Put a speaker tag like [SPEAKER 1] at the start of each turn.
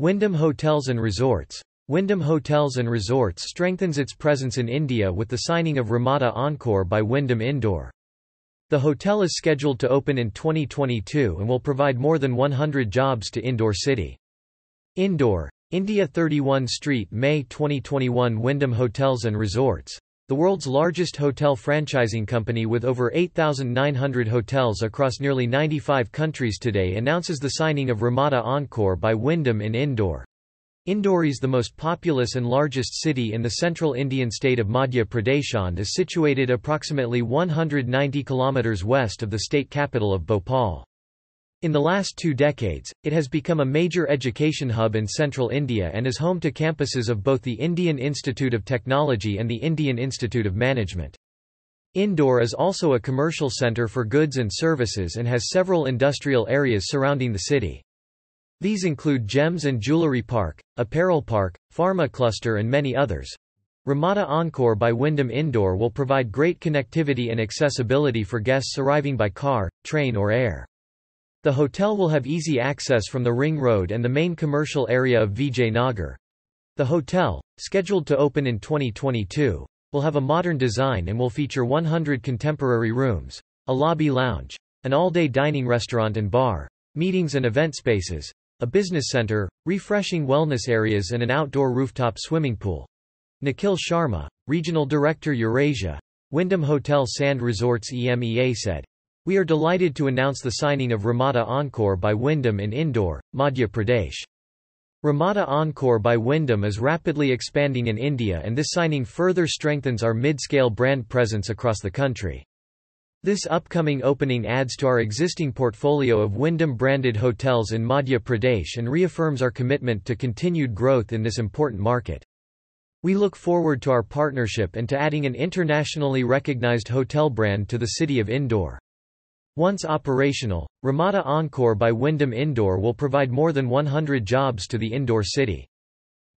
[SPEAKER 1] Wyndham Hotels and Resorts Wyndham Hotels and Resorts strengthens its presence in India with the signing of Ramada Encore by Wyndham Indore. The hotel is scheduled to open in 2022 and will provide more than 100 jobs to Indore city. Indore, India 31 Street May 2021 Wyndham Hotels and Resorts the world's largest hotel franchising company with over 8,900 hotels across nearly 95 countries today announces the signing of Ramada Encore by Wyndham in Indore. Indore is the most populous and largest city in the central Indian state of Madhya Pradesh and is situated approximately 190 kilometers west of the state capital of Bhopal. In the last two decades, it has become a major education hub in central India and is home to campuses of both the Indian Institute of Technology and the Indian Institute of Management. Indore is also a commercial centre for goods and services and has several industrial areas surrounding the city. These include Gems and Jewellery Park, Apparel Park, Pharma Cluster and many others. Ramada Encore by Wyndham Indore will provide great connectivity and accessibility for guests arriving by car, train or air. The hotel will have easy access from the Ring Road and the main commercial area of Vijaynagar. The hotel, scheduled to open in 2022, will have a modern design and will feature 100 contemporary rooms, a lobby lounge, an all-day dining restaurant and bar, meetings and event spaces, a business center, refreshing wellness areas and an outdoor rooftop swimming pool. Nikhil Sharma, Regional Director Eurasia, Wyndham Hotels and Resorts EMEA said, We are delighted to announce the signing of Ramada Encore by Wyndham in Indore, Madhya Pradesh. Ramada Encore by Wyndham is rapidly expanding in India and this signing further strengthens our mid-scale brand presence across the country. This upcoming opening adds to our existing portfolio of Wyndham-branded hotels in Madhya Pradesh and reaffirms our commitment to continued growth in this important market. We look forward to our partnership and to adding an internationally recognized hotel brand to the city of Indore. Once operational, Ramada Encore by Wyndham Indore will provide more than 100 jobs to the Indore city.